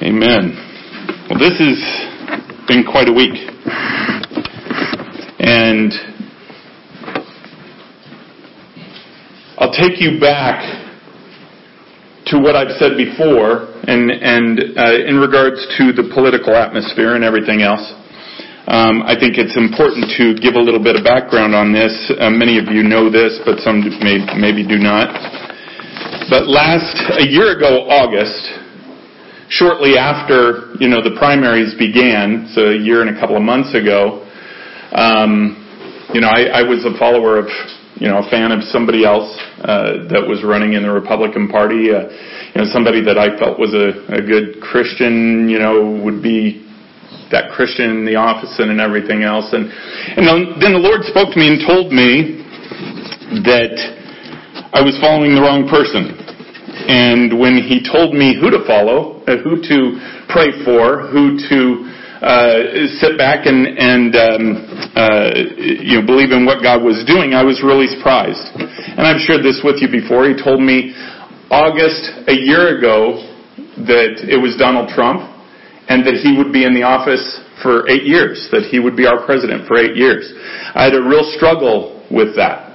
Amen. Well, this has been quite a week. And I'll take you back to what I've said before and, and uh, in regards to the political atmosphere and everything else. Um, I think it's important to give a little bit of background on this. Uh, many of you know this, but some may, maybe do not. But last, a year ago, August, shortly after, you know, the primaries began, so a year and a couple of months ago, um, you know, I, I was a follower of, you know, a fan of somebody else uh, that was running in the Republican Party, uh, you know, somebody that I felt was a, a good Christian, you know, would be that Christian in the office and, everything else. And, and then the Lord spoke to me and told me that I was following the wrong person. And when he told me who to follow, who to pray for, who to uh, sit back and, and um, uh, you know believe in what God was doing, I was really surprised. And I've shared this with you before. He told me August a year ago that it was Donald Trump and that he would be in the office for eight years, that he would be our president for eight years. I had a real struggle with that,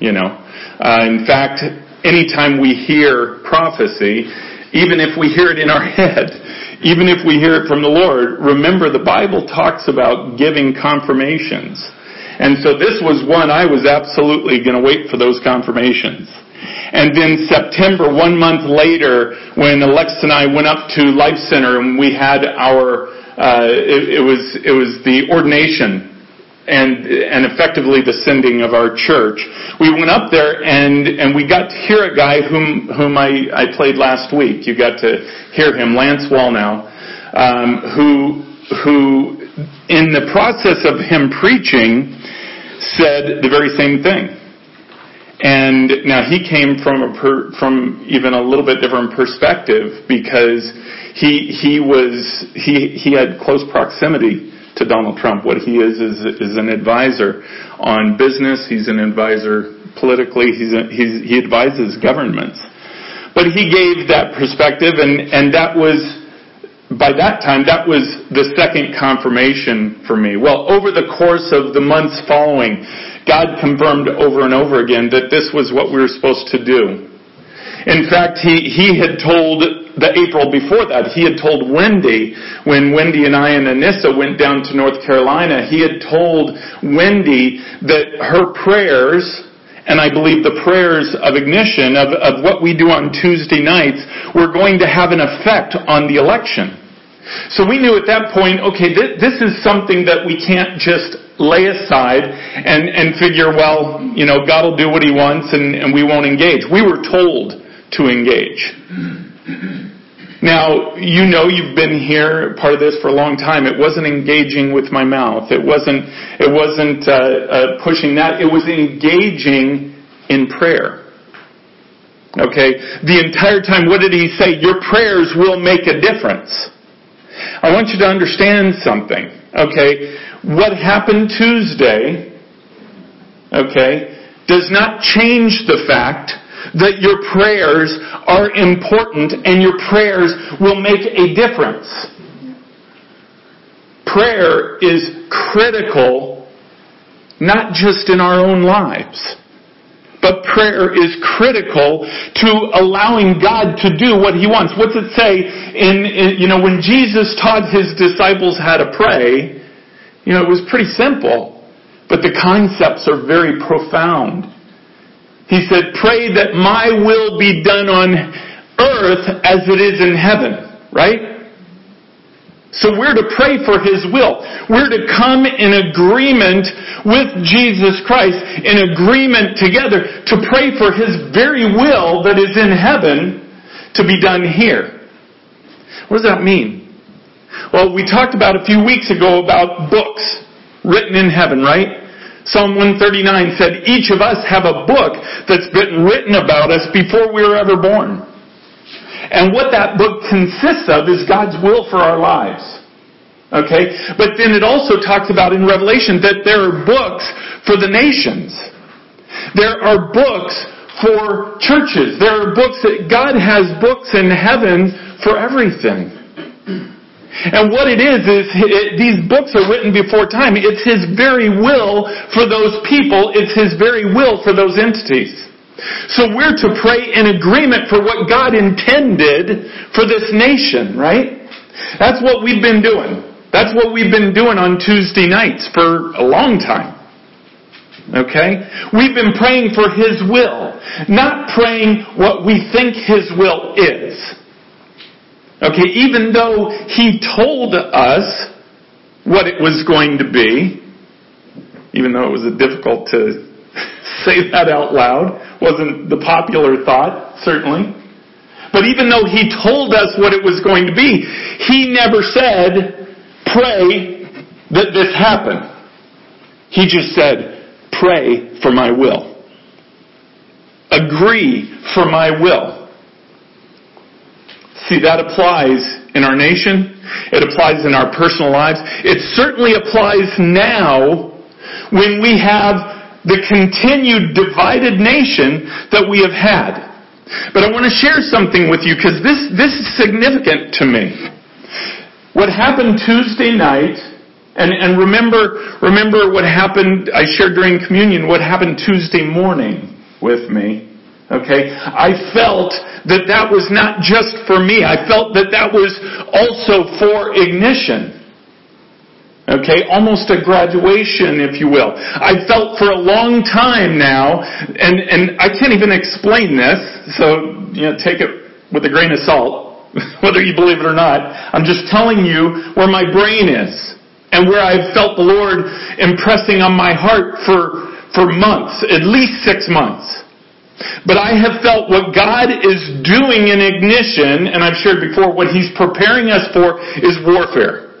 you know. Uh, in fact, anytime we hear prophecy, even if we hear it in our head, even if we hear it from the Lord, remember the Bible talks about giving confirmations. And so this was one I was absolutely going to wait for those confirmations. And then September, one month later, when Alexa and I went up to Life Center and we had our, uh, it, it was it was the ordination and effectively the sending of our church. We went up there and and we got to hear a guy whom whom I I played last week. You got to hear him, Lance Wallnau, um, who who in the process of him preaching said the very same thing. And now he came from a from even a little bit different perspective because he he was he he had close proximity to Donald Trump. What he is is, is an advisor on business. He's an advisor politically. He's, a, he's he advises governments. But he gave that perspective, and and that was by that time that was the second confirmation for me. Well, over the course of the months following, God confirmed over and over again that this was what we were supposed to do. In fact, he, he had told the April before that, he had told Wendy, when Wendy and I and Anissa went down to North Carolina, he had told Wendy that her prayers, and I believe the prayers of ignition, of, of what we do on Tuesday nights, were going to have an effect on the election. So we knew at that point, okay, th- this is something that we can't just lay aside and, and figure, well, you know, God will do what He wants and, and we won't engage. We were told to engage. Now, you know you've been here, part of this for a long time. It wasn't engaging with my mouth. It wasn't, it wasn't uh, uh, pushing that. It was engaging in prayer. Okay? The entire time, what did he say? Your prayers will make a difference. I want you to understand something. Okay? What happened Tuesday, okay, does not change the fact that your prayers are important and your prayers will make a difference. Prayer is critical, not just in our own lives, but prayer is critical to allowing God to do what He wants. What's it say in, in you know, when Jesus taught His disciples how to pray, you know, it was pretty simple, but the concepts are very profound. He said, pray that my will be done on earth as it is in heaven. Right? So we're to pray for His will. We're to come in agreement with Jesus Christ, in agreement together to pray for His very will that is in heaven to be done here. What does that mean? Well, we talked about a few weeks ago about books written in heaven, right? Psalm 139 said, each of us have a book that's been written about us before we were ever born. And what that book consists of is God's will for our lives. Okay? But then it also talks about in Revelation that there are books for the nations. There are books for churches. There are books that God has books in heaven for everything. And what it is, is it, these books are written before time. It's His very will for those people. It's His very will for those entities. So we're to pray in agreement for what God intended for this nation, right? That's what we've been doing. That's what we've been doing on Tuesday nights for a long time. Okay? We've been praying for His will, not praying what we think His will is. Okay, even though he told us what it was going to be, even though it was difficult to say that out loud, wasn't the popular thought, certainly. But even though he told us what it was going to be, he never said, pray that this happen. He just said, pray for my will. Agree for my will. See, that applies in our nation. It applies in our personal lives. It certainly applies now when we have the continued divided nation that we have had. But I want to share something with you because this, this is significant to me. What happened Tuesday night, and, and remember, remember what happened, I shared during communion, what happened Tuesday morning with me. Okay? I felt that that was not just for me. I felt that that was also for ignition. Okay, almost a graduation, if you will. I felt for a long time now, and, and I can't even explain this, so, you know, take it with a grain of salt, whether you believe it or not. I'm just telling you where my brain is, and where I've felt the Lord impressing on my heart for, for months, at least six months. But I have felt what God is doing in ignition, and I've shared before, what He's preparing us for is warfare.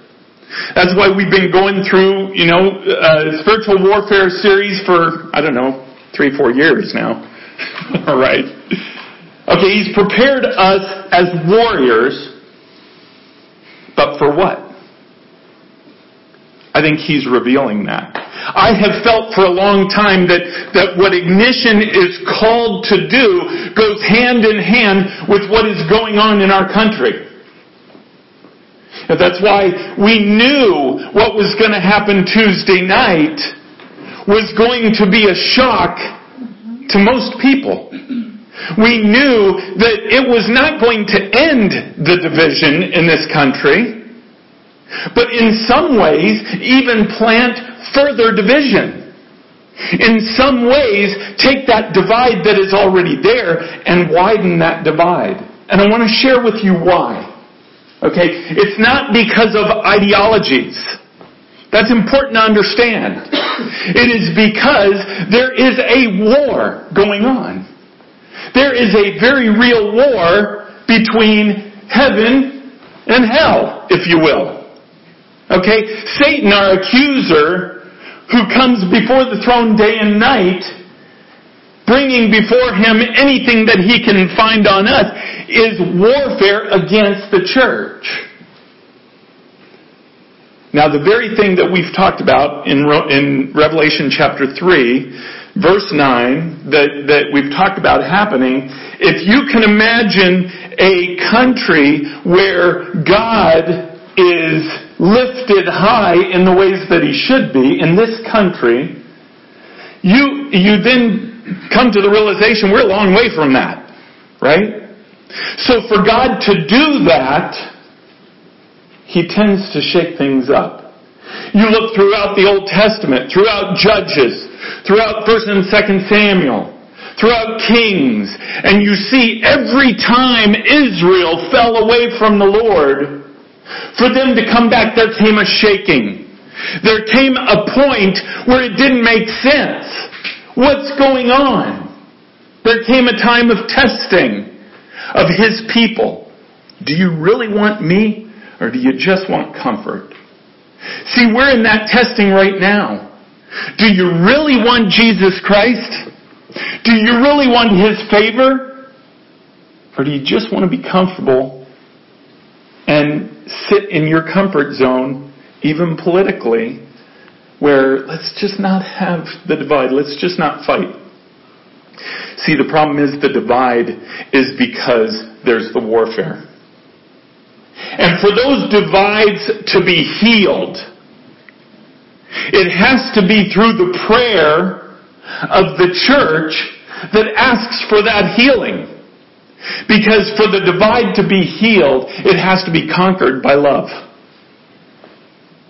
That's why we've been going through, you know, a spiritual warfare series for, I don't know, three, four years now. All right. Okay, He's prepared us as warriors, but for what? I think he's revealing that. I have felt for a long time that, that what ignition is called to do goes hand in hand with what is going on in our country. And that's why we knew what was going to happen Tuesday night was going to be a shock to most people. We knew that it was not going to end the division in this country but in some ways, even plant further division. In some ways, take that divide that is already there and widen that divide. And I want to share with you why. Okay? It's not because of ideologies. That's important to understand. It is because there is a war going on. There is a very real war between heaven and hell, if you will. Okay? Satan, our accuser, who comes before the throne day and night, bringing before him anything that he can find on us, is warfare against the church. Now, the very thing that we've talked about in, in Revelation chapter 3, verse 9, that, that we've talked about happening, if you can imagine a country where God is lifted high in the ways that he should be in this country, you, you then come to the realization we're a long way from that. Right? So for God to do that, he tends to shake things up. You look throughout the Old Testament, throughout Judges, throughout 1st and 2nd Samuel, throughout Kings, and you see every time Israel fell away from the Lord, for them to come back, there came a shaking. There came a point where it didn't make sense. What's going on? There came a time of testing of His people. Do you really want me or do you just want comfort? See, we're in that testing right now. Do you really want Jesus Christ? Do you really want His favor? Or do you just want to be comfortable and sit in your comfort zone, even politically, where let's just not have the divide, let's just not fight. See, the problem is the divide is because there's the warfare. And for those divides to be healed, it has to be through the prayer of the church that asks for that healing. Because for the divide to be healed, it has to be conquered by love.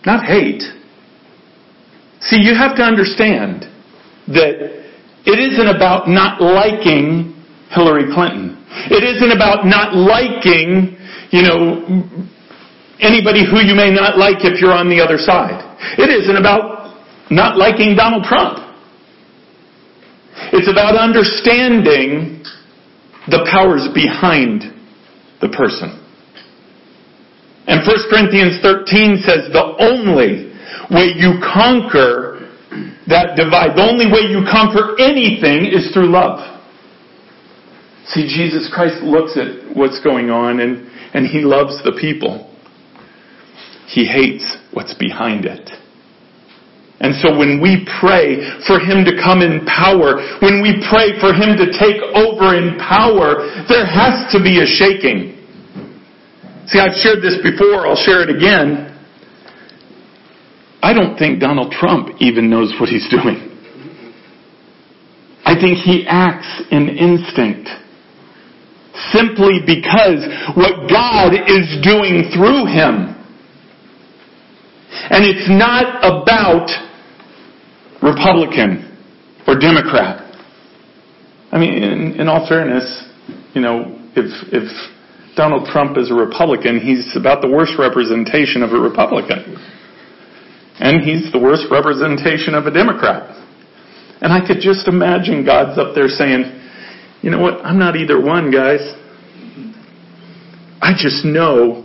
Not hate. See, you have to understand that it isn't about not liking Hillary Clinton. It isn't about not liking, you know, anybody who you may not like if you're on the other side. It isn't about not liking Donald Trump. It's about understanding the powers behind the person. And 1 Corinthians 13 says the only way you conquer that divide, the only way you conquer anything is through love. See, Jesus Christ looks at what's going on and, and he loves the people. He hates what's behind it. And so when we pray for Him to come in power, when we pray for Him to take over in power, there has to be a shaking. See, I've shared this before, I'll share it again. I don't think Donald Trump even knows what he's doing. I think he acts in instinct. Simply because what God is doing through him. And it's not about Republican or Democrat. I mean, in, in all fairness, you know, if, if Donald Trump is a Republican, he's about the worst representation of a Republican. And he's the worst representation of a Democrat. And I could just imagine God's up there saying, you know what, I'm not either one, guys. I just know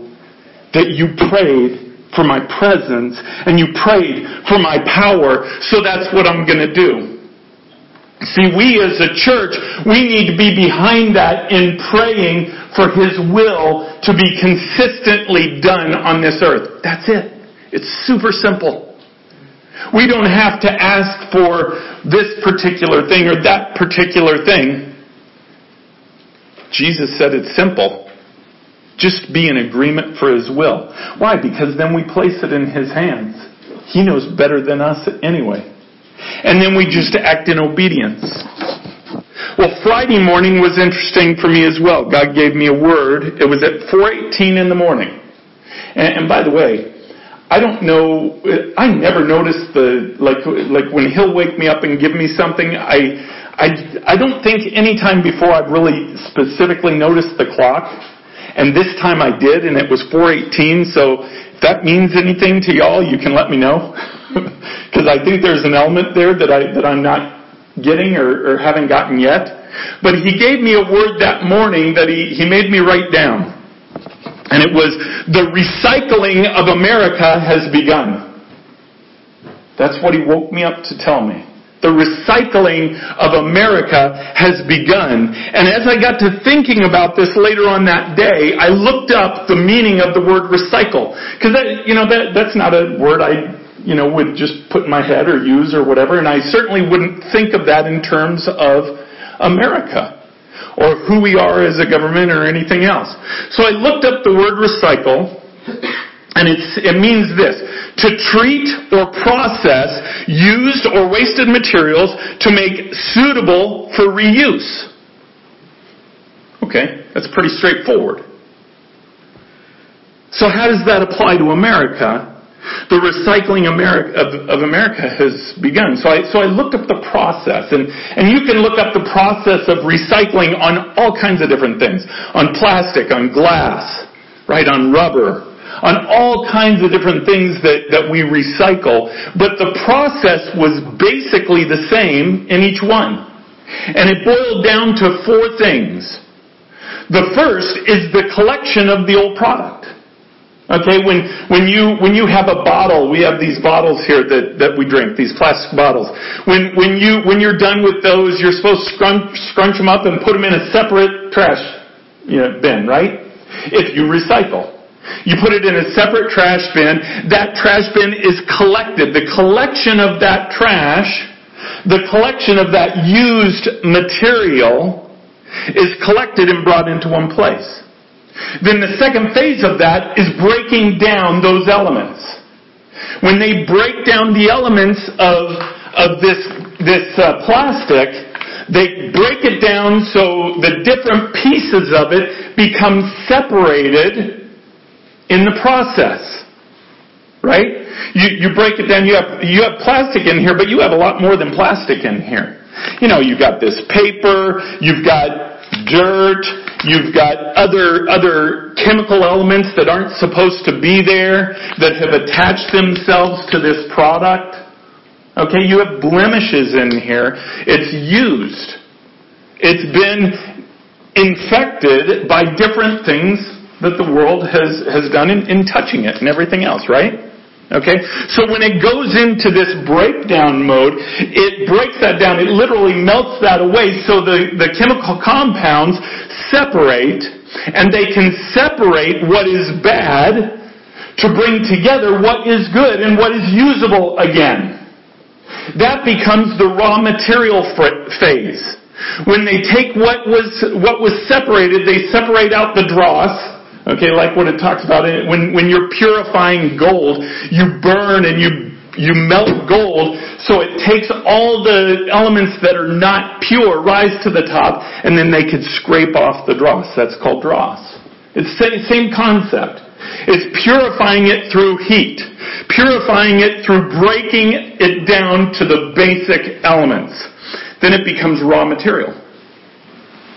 that you prayed for my presence and you prayed for my power, so that's what I'm going to do. See, we as a church, we need to be behind that in praying for His will to be consistently done on this earth. That's it. It's super simple. We don't have to ask for this particular thing or that particular thing. Jesus said it's simple. Just be in agreement for His will. Why? Because then we place it in His hands. He knows better than us anyway. And then we just act in obedience. Well, Friday morning was interesting for me as well. God gave me a word. It was at 4:18 in the morning. And, and by the way, I don't know. I never noticed the like like when He'll wake me up and give me something. I I I don't think any time before I've really specifically noticed the clock. And this time I did, and it was 418. So if that means anything to y'all, you can let me know. Because I think there's an element there that I that I'm not getting or, or haven't gotten yet. But he gave me a word that morning that he, he made me write down. And it was, the recycling of America has begun. That's what he woke me up to tell me. The recycling of America has begun. And as I got to thinking about this later on that day, I looked up the meaning of the word recycle. Because you know, that, that's not a word I, you know, would just put in my head or use or whatever. And I certainly wouldn't think of that in terms of America or who we are as a government or anything else. So I looked up the word recycle and it means this to treat or process used or wasted materials to make suitable for reuse. Okay, that's pretty straightforward. So, how does that apply to America? The recycling America, of, of, America has begun. So I, so I looked up the process, and, and you can look up the process of recycling on all kinds of different things on plastic, on glass, right, on rubber, on all kinds of different things that, that we recycle, but the process was basically the same in each one. And it boiled down to four things. The first is the collection of the old product. Okay, when, when you, when you have a bottle, we have these bottles here that, that we drink, these plastic bottles. When, when you, when you're done with those, you're supposed to scrunch, scrunch them up and put them in a separate trash you know, bin, right? If you recycle. You put it in a separate trash bin. That trash bin is collected. The collection of that trash, the collection of that used material is collected and brought into one place. Then the second phase of that is breaking down those elements. When they break down the elements of, of this, this uh, plastic, they break it down so the different pieces of it become separated in the process. Right? You, you break it down, you have, you have plastic in here, but you have a lot more than plastic in here. You know, you've got this paper, you've got dirt, you've got other, other chemical elements that aren't supposed to be there that have attached themselves to this product. Okay, you have blemishes in here. It's used. It's been infected by different things that the world has, has done in, in touching it and everything else, right? Okay? So when it goes into this breakdown mode, it breaks that down. It literally melts that away so the, the chemical compounds separate and they can separate what is bad to bring together what is good and what is usable again. That becomes the raw material phase. When they take what was, what was separated, they separate out the dross, Okay, like what it talks about when, when you're purifying gold, you burn and you, you melt gold, so it takes all the elements that are not pure, rise to the top, and then they could scrape off the dross. That's called dross. It's the same concept. It's purifying it through heat, purifying it through breaking it down to the basic elements. Then it becomes raw material.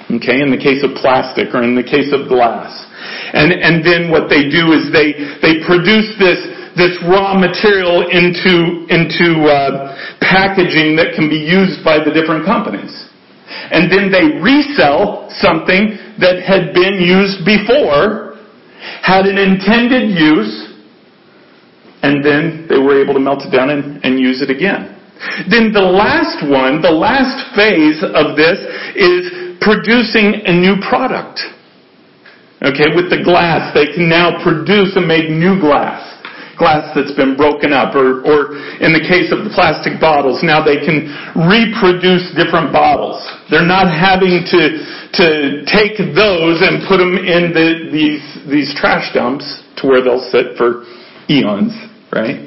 Okay, in the case of plastic or in the case of glass. And, and then what they do is they, they produce this, this raw material into, into uh, packaging that can be used by the different companies. And then they resell something that had been used before, had an intended use, and then they were able to melt it down and, and use it again. Then the last one, the last phase of this is producing a new product. Okay, with the glass, they can now produce and make new glass. Glass that's been broken up, or, or in the case of the plastic bottles, now they can reproduce different bottles. They're not having to, to take those and put them in the, these, these trash dumps to where they'll sit for eons, right?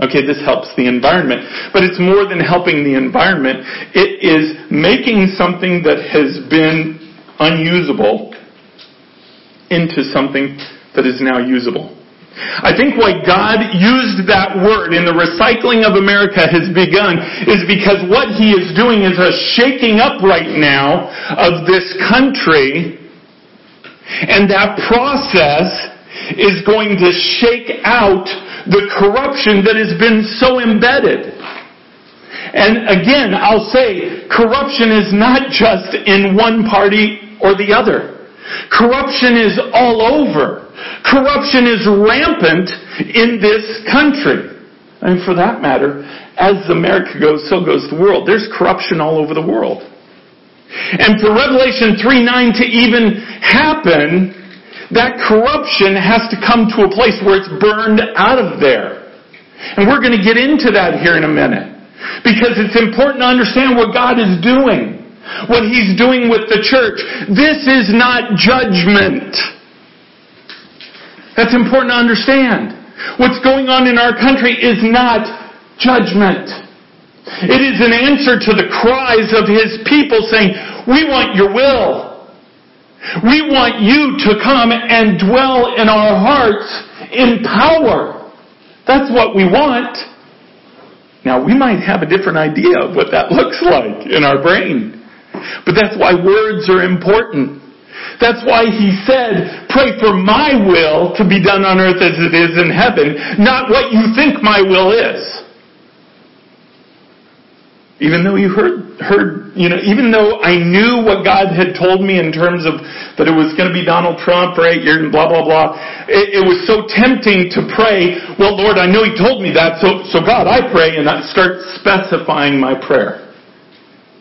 Okay, this helps the environment. But it's more than helping the environment. It is making something that has been unusable into something that is now usable. I think why God used that word in the recycling of America has begun is because what He is doing is a shaking up right now of this country and that process is going to shake out the corruption that has been so embedded. And again, I'll say, corruption is not just in one party or the other. Corruption is all over. Corruption is rampant in this country. And for that matter, as America goes, so goes the world. There's corruption all over the world. And for Revelation 3 9 to even happen, that corruption has to come to a place where it's burned out of there. And we're going to get into that here in a minute. Because it's important to understand what God is doing what he's doing with the church. This is not judgment. That's important to understand. What's going on in our country is not judgment. It is an answer to the cries of his people saying, we want your will. We want you to come and dwell in our hearts in power. That's what we want. Now, we might have a different idea of what that looks like in our brain. But that's why words are important. That's why he said, pray for my will to be done on earth as it is in heaven, not what you think my will is. Even though you heard, heard, you know, even though I knew what God had told me in terms of that it was going to be Donald Trump for eight years and blah, blah, blah, it, it was so tempting to pray, well, Lord, I know He told me that, so, so God, I pray, and I start specifying my prayer.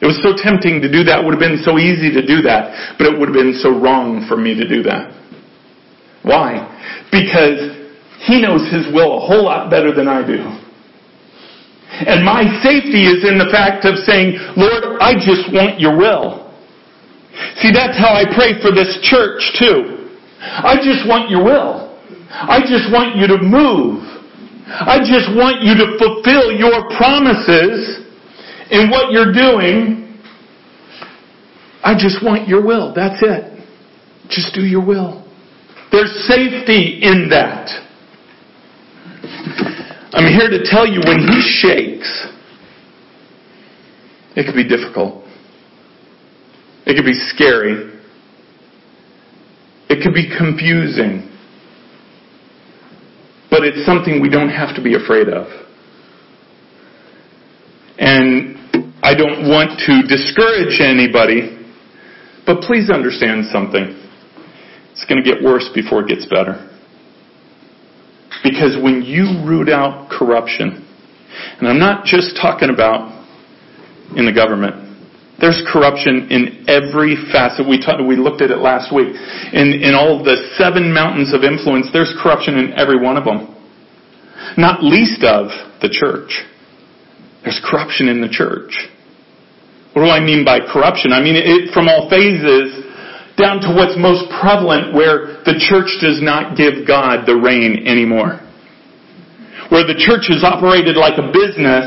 It was so tempting to do that. It would have been so easy to do that, but it would have been so wrong for me to do that. Why? Because he knows his will a whole lot better than I do. And my safety is in the fact of saying, Lord, I just want your will. See, that's how I pray for this church too. I just want your will. I just want you to move. I just want you to fulfill your promises in what you're doing. I just want your will. That's it. Just do your will. There's safety in that. I'm here to tell you when he shakes, it could be difficult. It could be scary. It could be confusing. But it's something we don't have to be afraid of. And don't want to discourage anybody, but please understand something. It's going to get worse before it gets better. Because when you root out corruption, and I'm not just talking about in the government, there's corruption in every facet. We, we looked at it last week. In, in all the seven mountains of influence, there's corruption in every one of them. Not least of the church. There's corruption in the church. What do I mean by corruption? I mean it from all phases down to what's most prevalent where the church does not give God the reign anymore. Where the church is operated like a business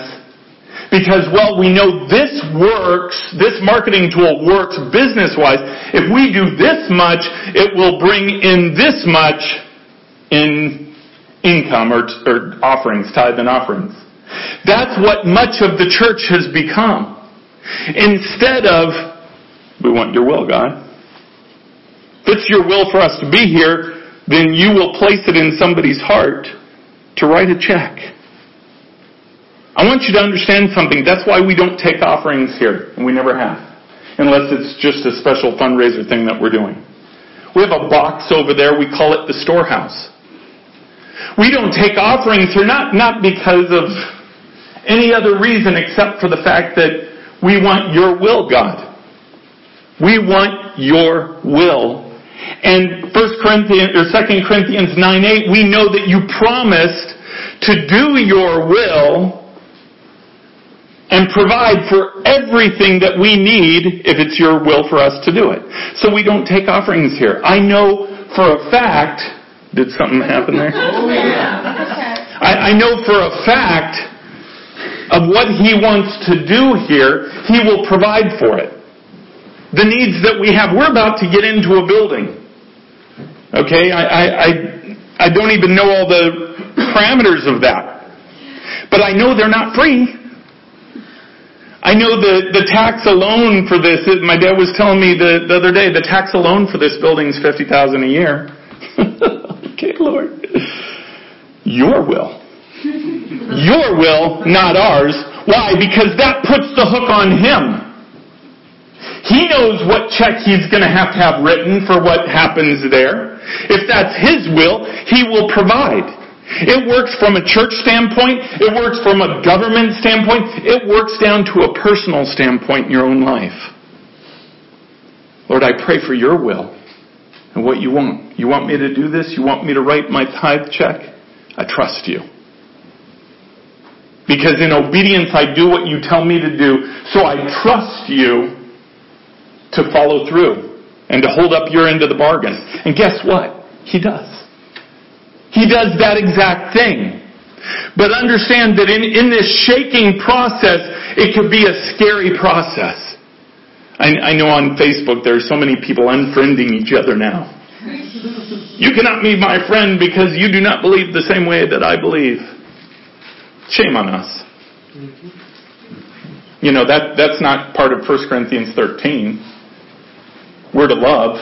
because, well, we know this works, this marketing tool works business wise. If we do this much, it will bring in this much in income or, or offerings, tithe and offerings. That's what much of the church has become. Instead of, we want your will, God. If it's your will for us to be here, then you will place it in somebody's heart to write a check. I want you to understand something. That's why we don't take offerings here, and we never have. Unless it's just a special fundraiser thing that we're doing. We have a box over there, we call it the storehouse. We don't take offerings here not, not because of any other reason except for the fact that we want your will, God. We want your will and 1 Corinthians or 2 Corinthians 9 8, we know that you promised to do your will and provide for everything that we need if it's your will for us to do it. So we don't take offerings here. I know for a fact, did something happen there? Oh, I, I know for a fact of what he wants to do here, he will provide for it the needs that we have. We're about to get into a building. Okay, I, I, I, I don't even know all the parameters of that. But I know they're not free. I know the, the tax alone for this, my dad was telling me the, the other day, the tax alone for this building is 50000 a year. okay, Lord. Your will. Your will, not ours. Why? Because that puts the hook on Him. He knows what check he's going to have to have written for what happens there. If that's his will, he will provide. It works from a church standpoint. It works from a government standpoint. It works down to a personal standpoint in your own life. Lord, I pray for your will and what you want. You want me to do this? You want me to write my tithe check? I trust you. Because in obedience I do what you tell me to do, so I trust you to follow through and to hold up your end of the bargain. And guess what? He does. He does that exact thing. But understand that in, in this shaking process, it could be a scary process. I, I know on Facebook there are so many people unfriending each other now. You cannot be my friend because you do not believe the same way that I believe. Shame on us. You know, that, that's not part of 1 Corinthians 13. We're to love.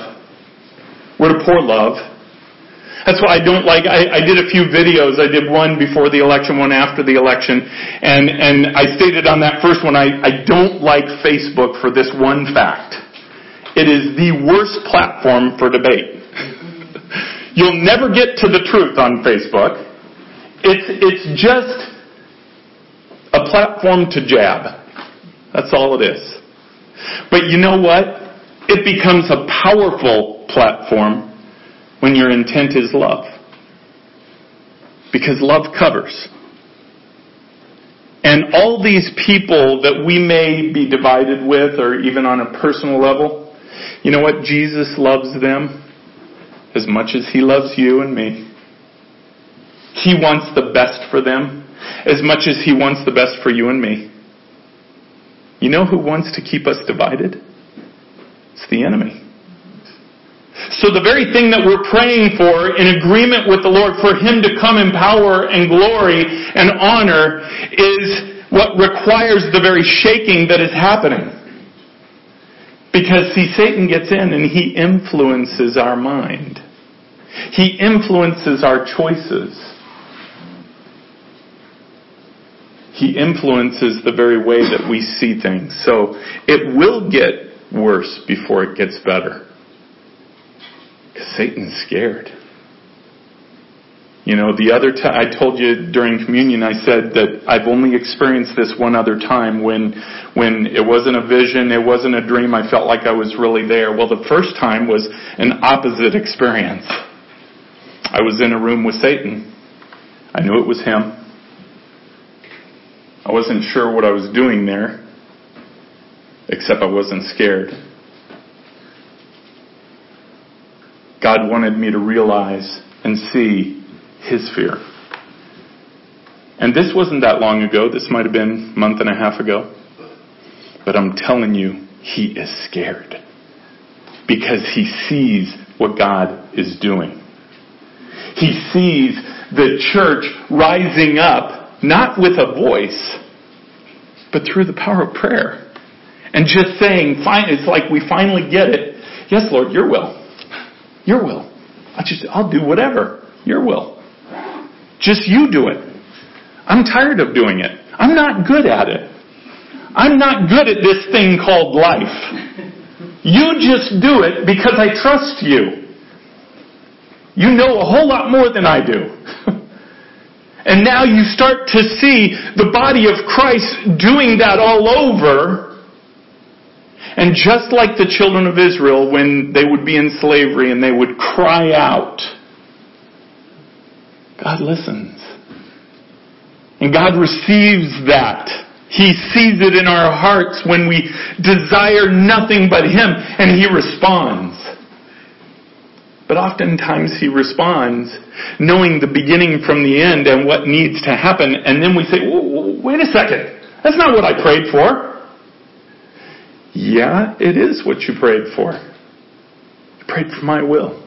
We're to pour love. That's why I don't like, I, I, did a few videos. I did one before the election, one after the election. And, and I stated on that first one, I, I don't like Facebook for this one fact. It is the worst platform for debate. You'll never get to the truth on Facebook. It's, it's just a platform to jab. That's all it is. But you know what? It becomes a powerful platform when your intent is love. Because love covers. And all these people that we may be divided with or even on a personal level, you know what? Jesus loves them as much as He loves you and me. He wants the best for them as much as He wants the best for you and me. You know who wants to keep us divided? It's the enemy. So the very thing that we're praying for in agreement with the Lord for Him to come in power and glory and honor is what requires the very shaking that is happening. Because see, Satan gets in and he influences our mind. He influences our choices. He influences the very way that we see things. So it will get worse before it gets better. Because Satan's scared. You know, the other time, I told you during communion, I said that I've only experienced this one other time when, when it wasn't a vision, it wasn't a dream, I felt like I was really there. Well, the first time was an opposite experience. I was in a room with Satan. I knew it was him. I wasn't sure what I was doing there, except I wasn't scared. God wanted me to realize and see his fear. And this wasn't that long ago. This might have been a month and a half ago. But I'm telling you, he is scared. Because he sees what God is doing. He sees the church rising up, not with a voice, but through the power of prayer. And just saying, it's like we finally get it. Yes, Lord, your will. Your will. I just, I'll do whatever. Your will. Just you do it. I'm tired of doing it. I'm not good at it. I'm not good at this thing called life. You just do it because I trust you. You know a whole lot more than I do. and now you start to see the body of Christ doing that all over. And just like the children of Israel when they would be in slavery and they would cry out, God listens. And God receives that. He sees it in our hearts when we desire nothing but Him and He responds. But oftentimes He responds knowing the beginning from the end and what needs to happen and then we say, wait a second. That's not what I prayed for. Yeah, it is what you prayed for. You prayed for my will.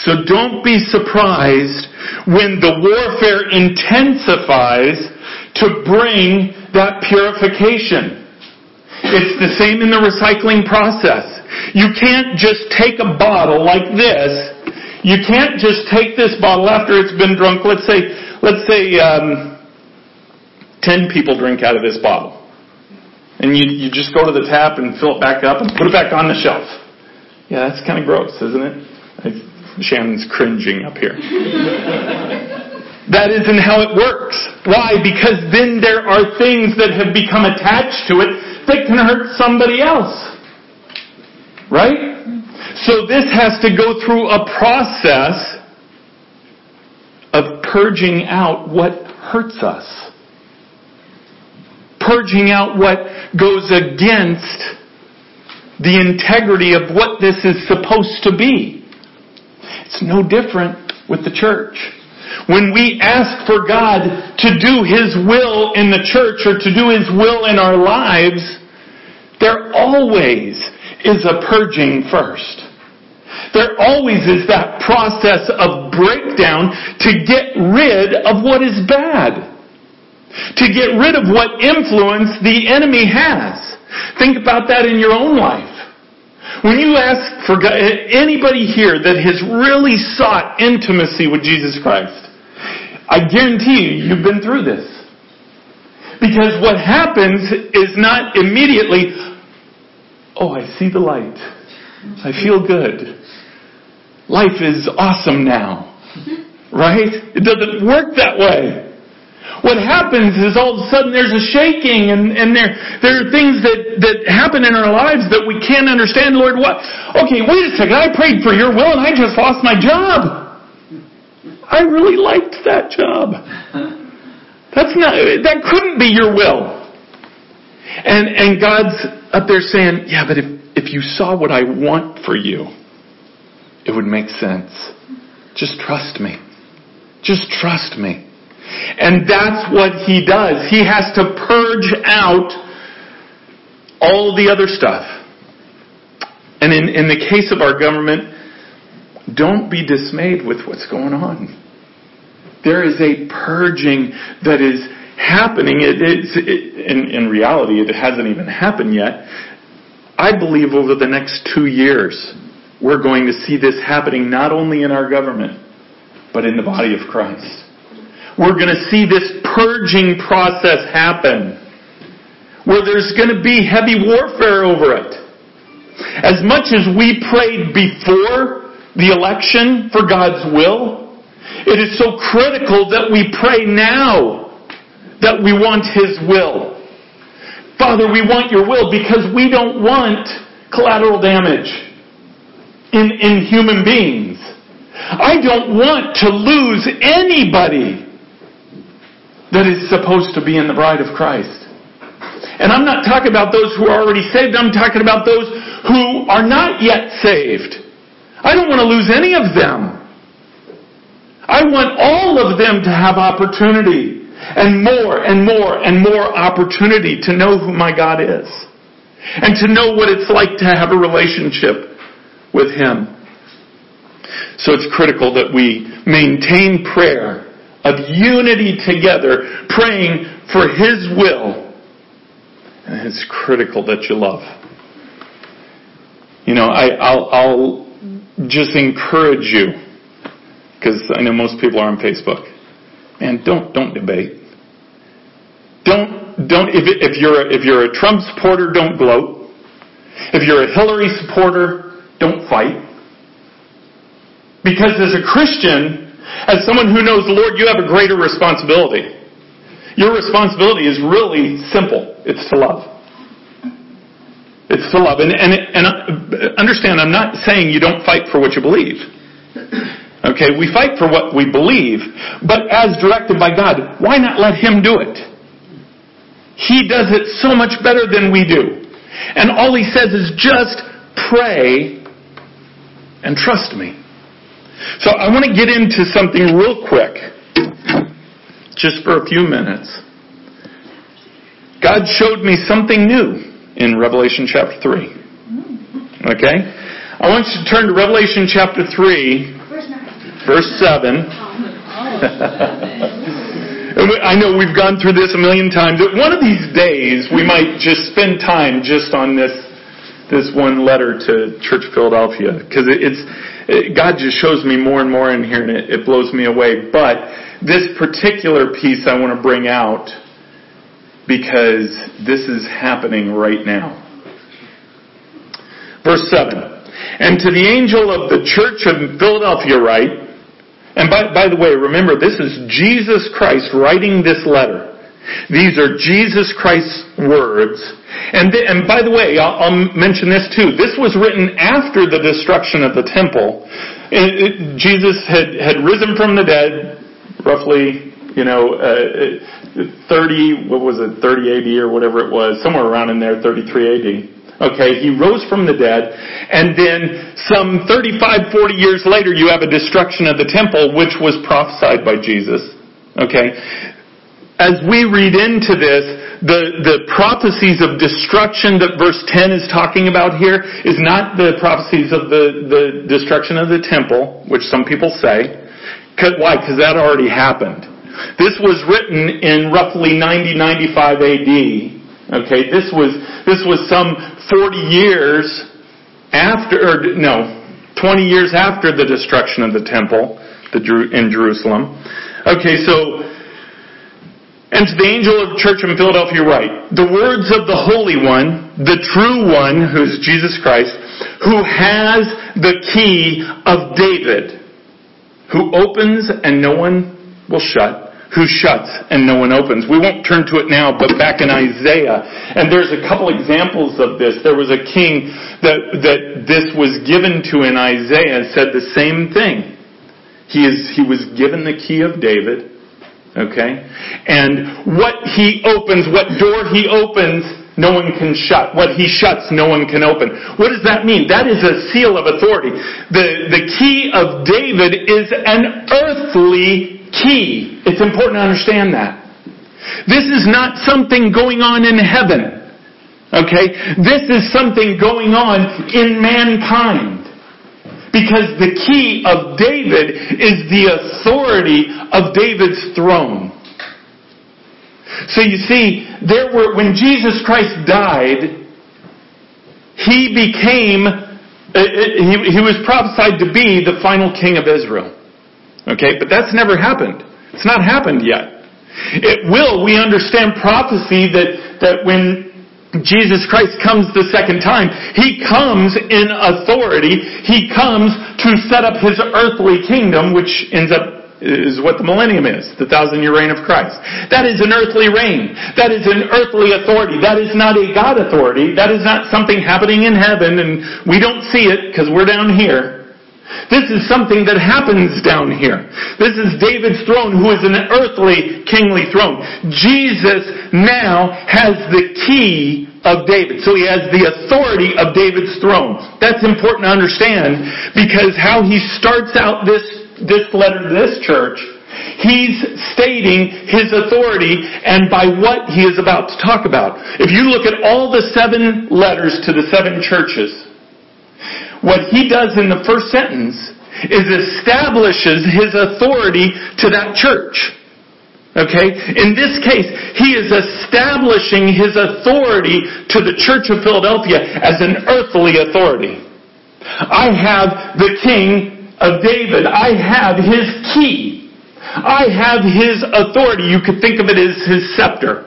So don't be surprised when the warfare intensifies to bring that purification. It's the same in the recycling process. You can't just take a bottle like this. You can't just take this bottle after it's been drunk. Let's say, let's say, um, 10 people drink out of this bottle. And you, you just go to the tap and fill it back up and put it back on the shelf. Yeah, that's kind of gross, isn't it? I, Shannon's cringing up here. that isn't how it works. Why? Because then there are things that have become attached to it that can hurt somebody else. Right? So this has to go through a process of purging out what hurts us purging out what goes against the integrity of what this is supposed to be. It's no different with the church. When we ask for God to do His will in the church or to do His will in our lives, there always is a purging first. There always is that process of breakdown to get rid of what is bad to get rid of what influence the enemy has. Think about that in your own life. When you ask for anybody here that has really sought intimacy with Jesus Christ, I guarantee you, you've been through this. Because what happens is not immediately, oh, I see the light. I feel good. Life is awesome now. Mm-hmm. Right? It doesn't work that way. What happens is all of a sudden there's a shaking and, and there, there are things that, that happen in our lives that we can't understand. Lord, what? Okay, wait a second. I prayed for your will and I just lost my job. I really liked that job. That's not, that couldn't be your will. And, and God's up there saying, yeah, but if, if you saw what I want for you, it would make sense. Just trust me. Just trust me. And that's what he does. He has to purge out all the other stuff. And in, in the case of our government, don't be dismayed with what's going on. There is a purging that is happening. In reality, it hasn't even happened yet. I believe over the next two years, we're going to see this happening not only in our government, but in the body of Christ. We're going to see this purging process happen where there's going to be heavy warfare over it. As much as we prayed before the election for God's will, it is so critical that we pray now that we want His will. Father, we want your will because we don't want collateral damage in, in human beings. I don't want to lose anybody that is supposed to be in the bride of Christ. And I'm not talking about those who are already saved, I'm talking about those who are not yet saved. I don't want to lose any of them. I want all of them to have opportunity and more and more and more opportunity to know who my God is and to know what it's like to have a relationship with Him. So it's critical that we maintain prayer of unity together, praying for His will. And it's critical that you love. You know, I, will just encourage you, because I know most people are on Facebook. And don't don't debate. Don't if you're if you're a Trump supporter, don't gloat. If you're a Hillary supporter, don't fight. Because as a Christian, as someone who knows the Lord, you have a greater responsibility. Your responsibility is really simple. It's to love. It's to love. And, and, and uh, understand, I'm not saying you don't fight for what you believe. Okay, we fight for what we believe, but as directed by God, why not let Him do it? He does it so much better than we do. And all He says is just pray and trust me. So I want to get into something real quick, just for a few minutes. God showed me something new in Revelation chapter 3. Okay? I want you to turn to Revelation chapter 3, verse 7. I know we've gone through this a million times. One of these days, we might just spend time just on this this one letter to Church of Philadelphia because it's it, God just shows me more and more in here and it, it blows me away. But this particular piece I want to bring out because this is happening right now. Verse 7. And to the angel of the church of Philadelphia write, and by, by the way, remember this is Jesus Christ writing this letter. These are Jesus Christ's words. And, and by the way, I'll, I'll, mention this too. This was written after the destruction of the temple. It, it, Jesus had, had risen from the dead, roughly, you know, uh, 30, what was it, 30 AD or whatever it was, somewhere around in there, 33 AD. Okay, he rose from the dead, and then some 35, 40 years later, you have a destruction of the temple, which was prophesied by Jesus. Okay, as we read into this, the, the prophecies of destruction that verse 10 is talking about here is not the prophecies of the, the destruction of the temple, which some people say. Why? Because that already happened. This was written in roughly 90, 95 AD. Okay, this was, this was some 40 years after, or no, 20 years after the destruction of the temple in Jerusalem. Okay, so and to the angel of the church in Philadelphia write, the words of the Holy One, the true one, who's Jesus Christ, who has the key of David, who opens and no one will shut, who shuts and no one opens. We won't turn to it now, but back in Isaiah, and there's a couple examples of this. There was a king that, that this was given to in Isaiah and said the same thing. He is, he was given the key of David, Okay? And what he opens, what door he opens, no one can shut. What he shuts, no one can open. What does that mean? That is a seal of authority. The, the key of David is an earthly key. It's important to understand that. This is not something going on in heaven. Okay? This is something going on in mankind. Because the key of David is the authority of David's throne. So you see, there were, when Jesus Christ died, he became, uh, uh, he, he was prophesied to be the final king of Israel. Okay? But that's never happened. It's not happened yet. It will. We understand prophecy that, that when Jesus Christ comes the second time, He comes in authority. He comes to set up His earthly kingdom, which ends up is what the millennium is, the thousand year reign of Christ. That is an earthly reign. That is an earthly authority. That is not a God authority. That is not something happening in heaven and we don't see it because we're down here. This is something that happens down here. This is David's throne, who is an earthly kingly throne. Jesus now has the key of David. So he has the authority of David's throne. That's important to understand because how he starts out this, this letter to this church, he's stating his authority and by what he is about to talk about. If you look at all the seven letters to the seven churches, what he does in the first sentence is establishes his authority to that church. Okay? In this case, he is establishing his authority to the church of Philadelphia as an earthly authority. I have the king of David. I have his key. I have his authority. You could think of it as his scepter.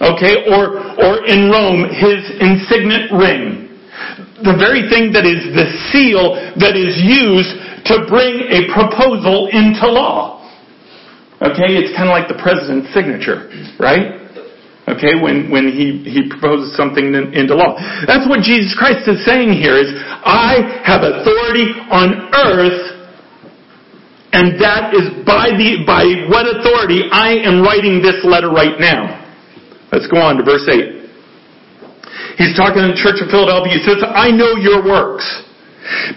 Okay? Or, or in Rome, his insignet ring the very thing that is the seal that is used to bring a proposal into law. Okay, it's kind of like the president's signature, right? Okay, when, when he, he proposes something in, into law. That's what Jesus Christ is saying here is, I have authority on earth and that is by the, by what authority I am writing this letter right now. Let's go on to verse 8. He's talking to the church of Philadelphia. He says, I know your works.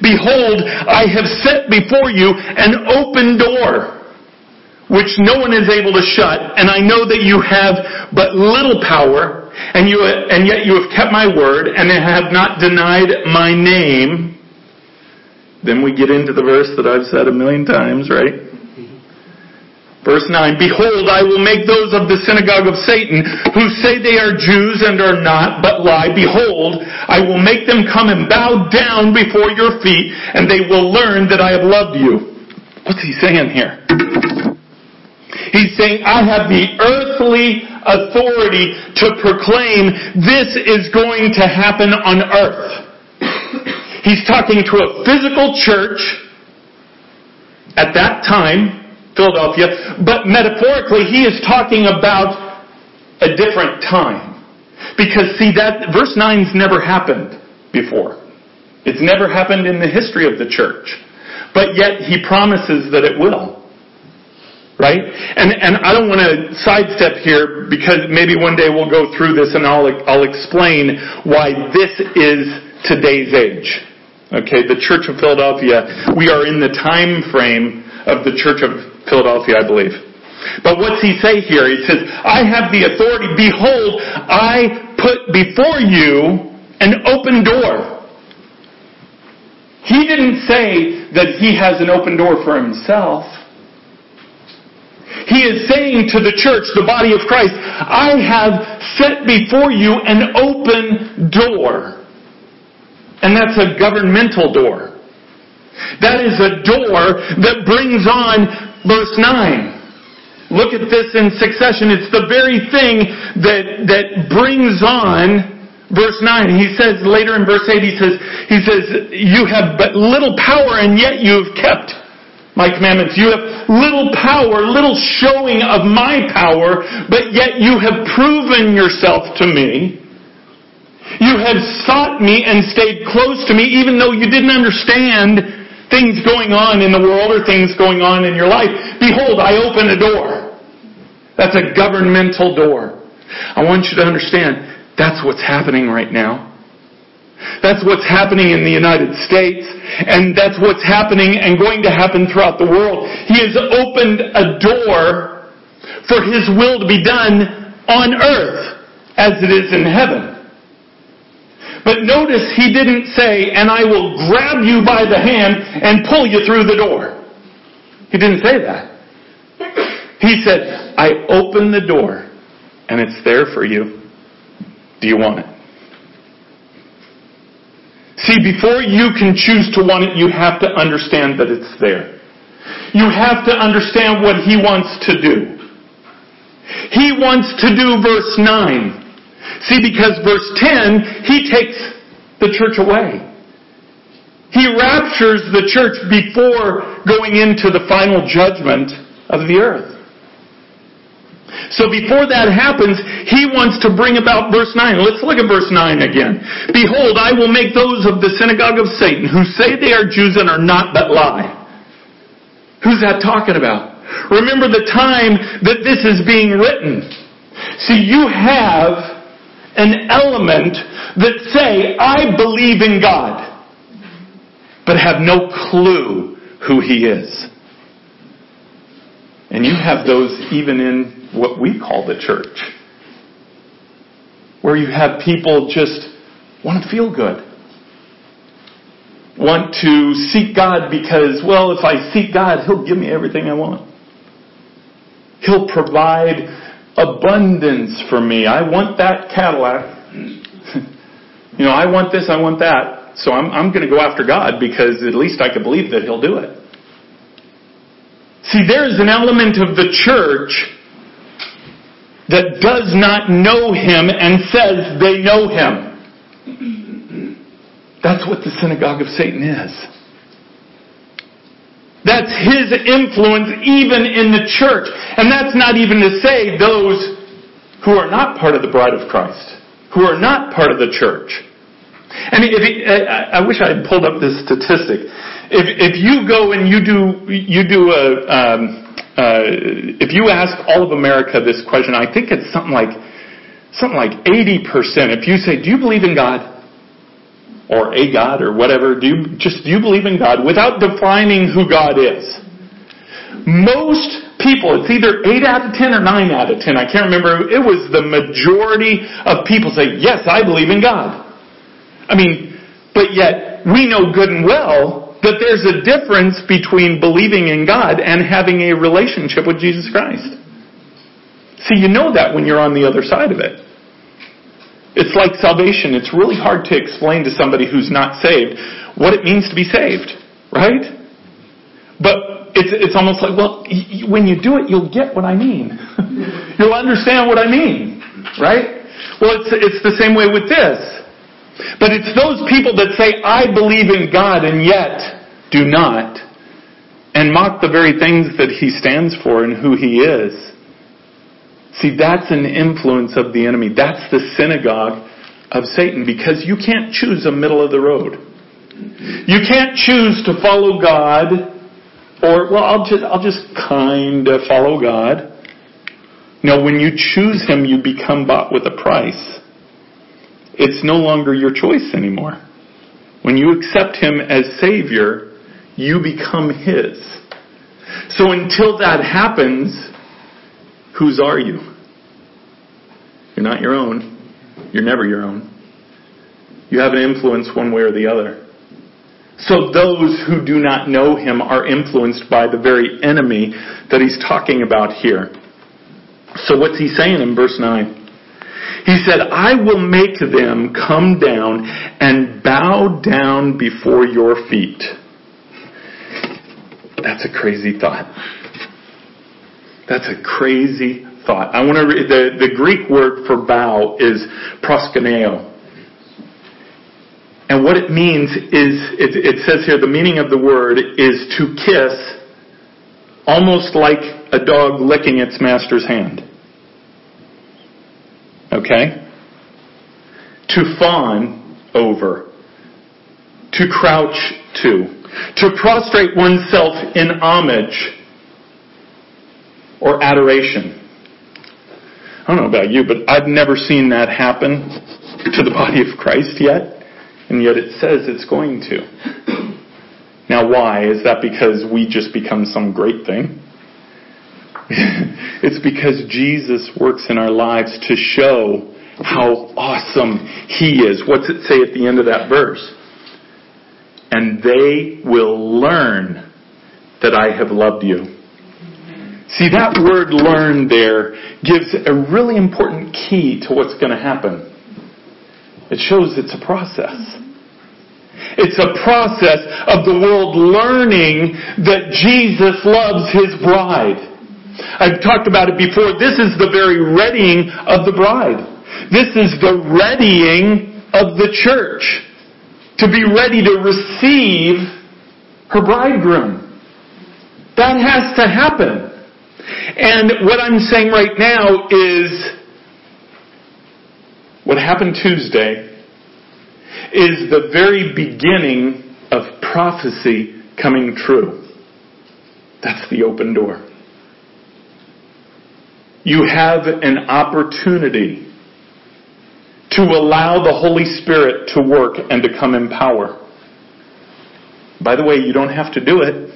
Behold, I have set before you an open door, which no one is able to shut, and I know that you have but little power, and, you, and yet you have kept my word, and have not denied my name. Then we get into the verse that I've said a million times, right? Verse 9, Behold, I will make those of the synagogue of Satan who say they are Jews and are not, but lie. Behold, I will make them come and bow down before your feet, and they will learn that I have loved you. What's he saying here? He's saying, I have the earthly authority to proclaim this is going to happen on earth. He's talking to a physical church at that time Philadelphia, but metaphorically he is talking about a different time. Because see that verse 9's never happened before. It's never happened in the history of the church. But yet he promises that it will. Right? And, and I don't want to sidestep here because maybe one day we'll go through this and I'll, I'll explain why this is today's age. Okay, the Church of Philadelphia, we are in the time frame of the Church of Philadelphia, I believe. But what's he say here? He says, I have the authority. Behold, I put before you an open door. He didn't say that he has an open door for himself. He is saying to the church, the body of Christ, I have set before you an open door. And that's a governmental door. That is a door that brings on verse 9. Look at this in succession. It's the very thing that, that brings on verse 9. He says later in verse 8, he says, he says, you have but little power and yet you have kept my commandments. You have little power, little showing of my power, but yet you have proven yourself to me. You have sought me and stayed close to me even though you didn't understand things going on in the world or things going on in your life. Behold, I open a door. That's a governmental door. I want you to understand That's what's happening right now. That's what's happening in the United States, and that's what's happening and going to happen throughout the world. He has opened a door for His will to be done on earth as it is in heaven. But notice He didn't say, and I will grab you by the hand and pull you through the door. He didn't say that. He said, I open the door and it's there for you. Do you want it? See, before you can choose to want it, you have to understand that it's there. You have to understand what He wants to do. He wants to do verse 9. See, because verse 10, He takes the church away. He raptures the church before going into the final judgment of the earth. So before that happens, he wants to bring about verse 9. Let's look at verse 9 again. Behold, I will make those of the synagogue of Satan who say they are Jews and are not but lie. Who's that talking about? Remember the time that this is being written. See, you have an element that say, I believe in God, but have no clue who He is. And you have those even in what we call the church. Where you have people just want to feel good. Want to seek God because, well, if I seek God, He'll give me everything I want. He'll provide abundance for me. I want that Cadillac. you know, I want this, I want that. So I'm, I'm going to go after God because at least I can believe that He'll do it. See, there's an element of the church that does not know him and says they know him. That's what the synagogue of Satan is. That's his influence even in the church. And that's not even to say those who are not part of the bride of Christ, who are not part of the church. And if I wish I had pulled up this statistic. If, if you go and you do you do a um, uh, if you ask all of America this question, I think it's something like something like 80%. If you say, "Do you believe in God?" Or a God or whatever, do you just do you believe in God without defining who God is? Most people, it's either 8 out of 10 or 9 out of 10. I can't remember. It was the majority of people say, "Yes, I believe in God." I mean, but yet we know good and well that there's a difference between believing in God and having a relationship with Jesus Christ. See, you know that when you're on the other side of it. It's like salvation. It's really hard to explain to somebody who's not saved what it means to be saved, right? But it's, it's almost like, well, when you do it, you'll get what I mean. you'll understand what I mean, right? Well, it's, it's the same way with this. But it's those people that say, I believe in God, and yet do not, and mock the very things that he stands for and who he is. See, that's an influence of the enemy. That's the synagogue of Satan because you can't choose a middle of the road. You can't choose to follow God or, well, I'll just, I'll just kind of follow God. No, when you choose Him, you become bought with a price. It's no longer your choice anymore. When you accept Him as Savior, you become His. So until that happens, whose are you? You're not your own. You're never your own. You have an influence one way or the other. So those who do not know him are influenced by the very enemy that he's talking about here. So what's he saying in verse 9? He said, I will make them come down and bow down before your feet. That's a crazy thought. That's a crazy thought. I want to read the, the Greek word for bow is proskuneo. And what it means is, it, it says here, the meaning of the word is to kiss almost like a dog licking its master's hand. Okay? To fawn over. To crouch to to prostrate oneself in homage or adoration. I don't know about you, but I've never seen that happen to the body of Christ yet, and yet it says it's going to. Now, why? Is that because we just become some great thing? it's because Jesus works in our lives to show how awesome He is. What's it say at the end of that verse? And they will learn that I have loved you. See, that word learn there gives a really important key to what's going to happen. It shows it's a process. It's a process of the world learning that Jesus loves His bride. I've talked about it before. This is the very readying of the bride. This is the readying of the church to be ready to receive her bridegroom. That has to happen. And what I'm saying right now is what happened Tuesday is the very beginning of prophecy coming true. That's the open door. You have an opportunity to allow the Holy Spirit to work and to come in power. By the way, you don't have to do it.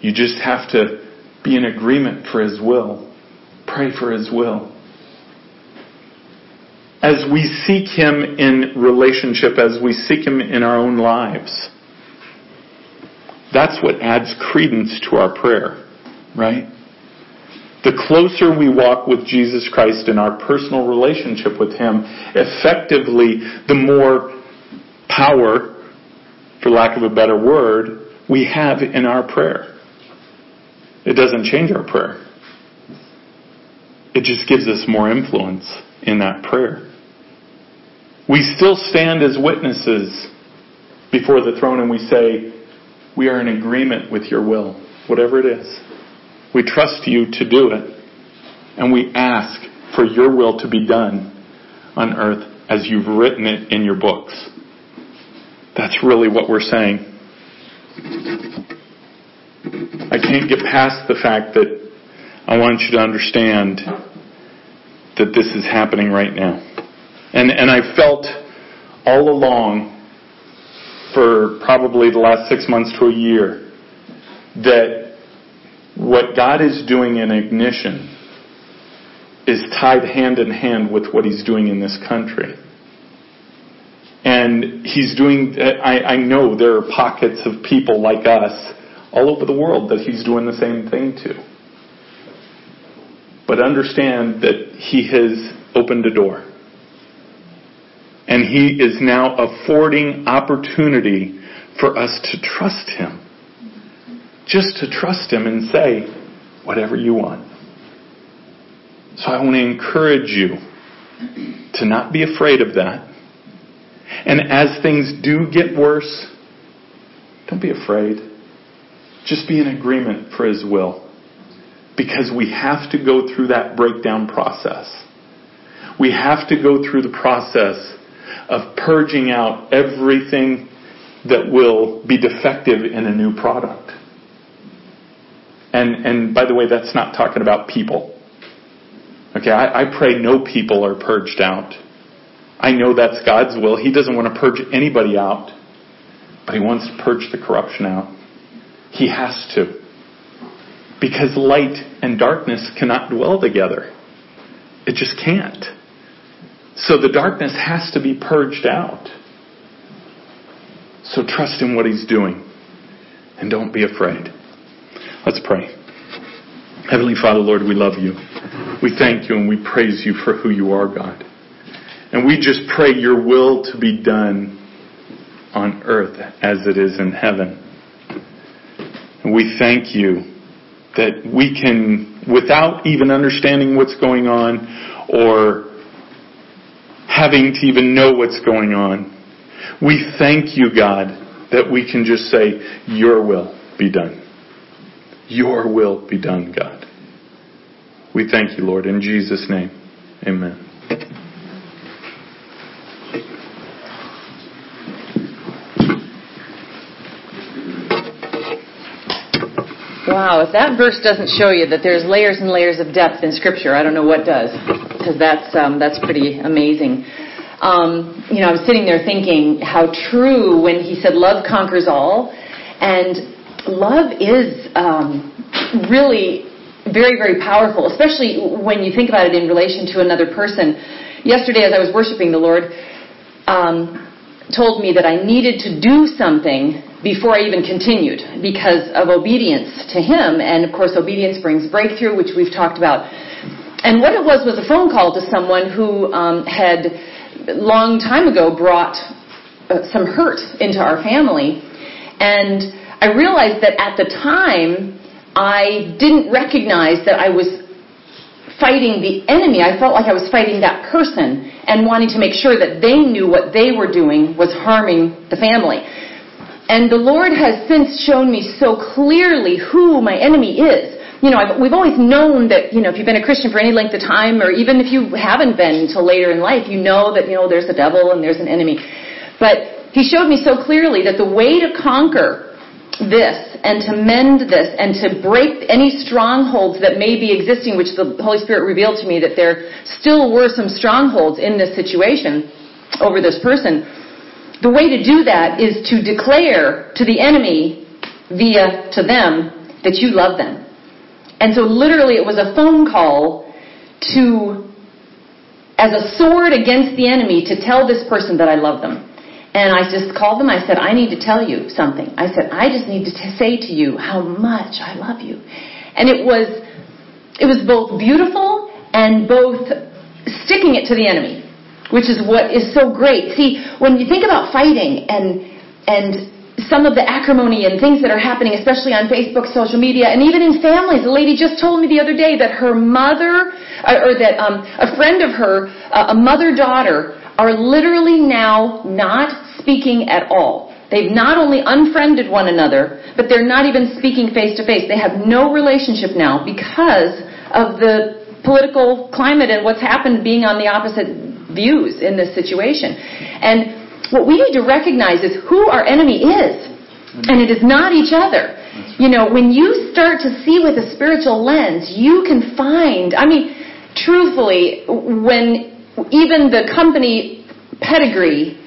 You just have to be in agreement for His will. Pray for His will. As we seek Him in relationship, as we seek Him in our own lives, that's what adds credence to our prayer, right? The closer we walk with Jesus Christ in our personal relationship with Him, effectively, the more power, for lack of a better word, we have in our prayer. It doesn't change our prayer. It just gives us more influence in that prayer. We still stand as witnesses before the throne and we say, we are in agreement with your will, whatever it is. We trust you to do it. And we ask for your will to be done on earth as you've written it in your books. That's really what we're saying. I can't get past the fact that I want you to understand that this is happening right now. And, and I felt all along for probably the last six months to a year that what God is doing in ignition is tied hand in hand with what he's doing in this country. And he's doing, I, I know there are pockets of people like us all over the world that he's doing the same thing to. But understand that he has opened a door. And he is now affording opportunity for us to trust him. Just to trust him and say, whatever you want. So I want to encourage you to not be afraid of that. And as things do get worse, don't be afraid. Just be in agreement for His will. Because we have to go through that breakdown process. We have to go through the process of purging out everything that will be defective in a new product. And, and by the way, that's not talking about people. Okay, I, I pray no people are purged out. I know that's God's will. He doesn't want to purge anybody out, but He wants to purge the corruption out. He has to. Because light and darkness cannot dwell together. It just can't. So the darkness has to be purged out. So trust in what He's doing. And don't be afraid. Let's pray. Heavenly Father, Lord, we love you. We thank you and we praise you for who you are, God. And we just pray your will to be done on earth as it is in heaven. We thank you that we can, without even understanding what's going on or having to even know what's going on, we thank you, God, that we can just say, Your will be done. Your will be done, God. We thank you, Lord, in Jesus' name. Amen. Wow. If that verse doesn't show you that there's layers and layers of depth in Scripture, I don't know what does, because that's um, that's pretty amazing. Um, you know, I was sitting there thinking how true when he said, "Love conquers all," and love is um, really very, very powerful, especially when you think about it in relation to another person. Yesterday, as I was worshiping the Lord, um, told me that I needed to do something before I even continued because of obedience to him. And of course, obedience brings breakthrough, which we've talked about. And what it was was a phone call to someone who um, had long time ago brought uh, some hurt into our family. And I realized that at the time, I didn't recognize that I was fighting the enemy. I felt like I was fighting that person and wanting to make sure that they knew what they were doing was harming the family. And the Lord has since shown me so clearly who my enemy is. You know, I've, we've always known that, you know, if you've been a Christian for any length of time, or even if you haven't been until later in life, you know that, you know, there's a devil and there's an enemy. But He showed me so clearly that the way to conquer this and to mend this and to break any strongholds that may be existing, which the Holy Spirit revealed to me that there still were some strongholds in this situation over this person the way to do that is to declare to the enemy via to them that you love them. And so literally it was a phone call to, as a sword against the enemy, to tell this person that I love them. And I just called them. I said, I need to tell you something. I said, I just need to say to you how much I love you. And it was, it was both beautiful and both sticking it to the enemy which is what is so great. See, when you think about fighting and and some of the acrimony and things that are happening, especially on Facebook, social media, and even in families. A lady just told me the other day that her mother, or, or that um, a friend of her, uh, a mother-daughter, are literally now not speaking at all. They've not only unfriended one another, but they're not even speaking face to face. They have no relationship now because of the political climate and what's happened being on the opposite views in this situation. And what we need to recognize is who our enemy is. And it is not each other. You know, when you start to see with a spiritual lens, you can find, I mean, truthfully, when even the company pedigree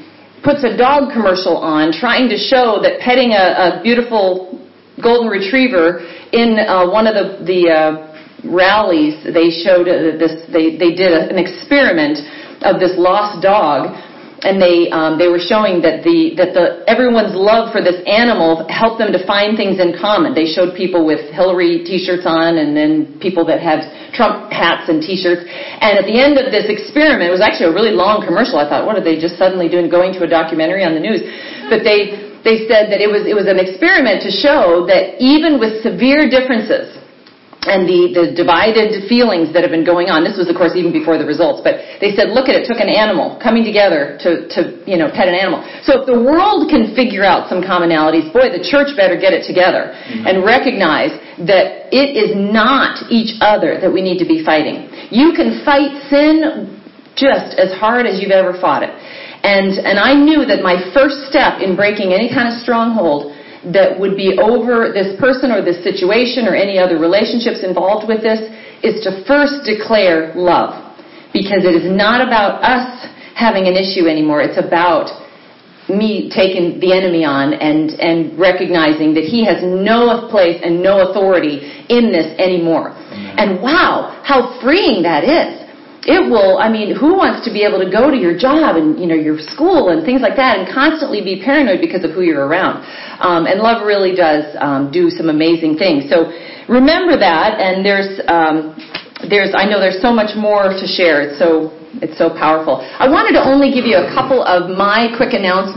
puts a dog commercial on trying to show that petting a, a beautiful golden retriever in uh, one of the, the uh, rallies, they showed uh, this, they, they did a, an experiment of this lost dog, and they um, they were showing that the that the everyone's love for this animal helped them to find things in common. They showed people with Hillary T-shirts on, and then people that have Trump hats and T-shirts. And at the end of this experiment, it was actually a really long commercial. I thought, what are they just suddenly doing, going to a documentary on the news? But they they said that it was it was an experiment to show that even with severe differences and the, the divided feelings that have been going on. This was, of course, even before the results. But they said, look at it, took an animal coming together to, to you know, pet an animal. So if the world can figure out some commonalities, boy, the church better get it together mm-hmm. and recognize that it is not each other that we need to be fighting. You can fight sin just as hard as you've ever fought it. And, and I knew that my first step in breaking any kind of stronghold that would be over this person or this situation or any other relationships involved with this is to first declare love. Because it is not about us having an issue anymore. It's about me taking the enemy on and, and recognizing that he has no place and no authority in this anymore. Amen. And wow, how freeing that is it will i mean who wants to be able to go to your job and you know your school and things like that and constantly be paranoid because of who you're around? Um, and love really does um, do some amazing things. So remember that and there's um, there's i know there's so much more to share. It's so it's so powerful. I wanted to only give you a couple of my quick announcements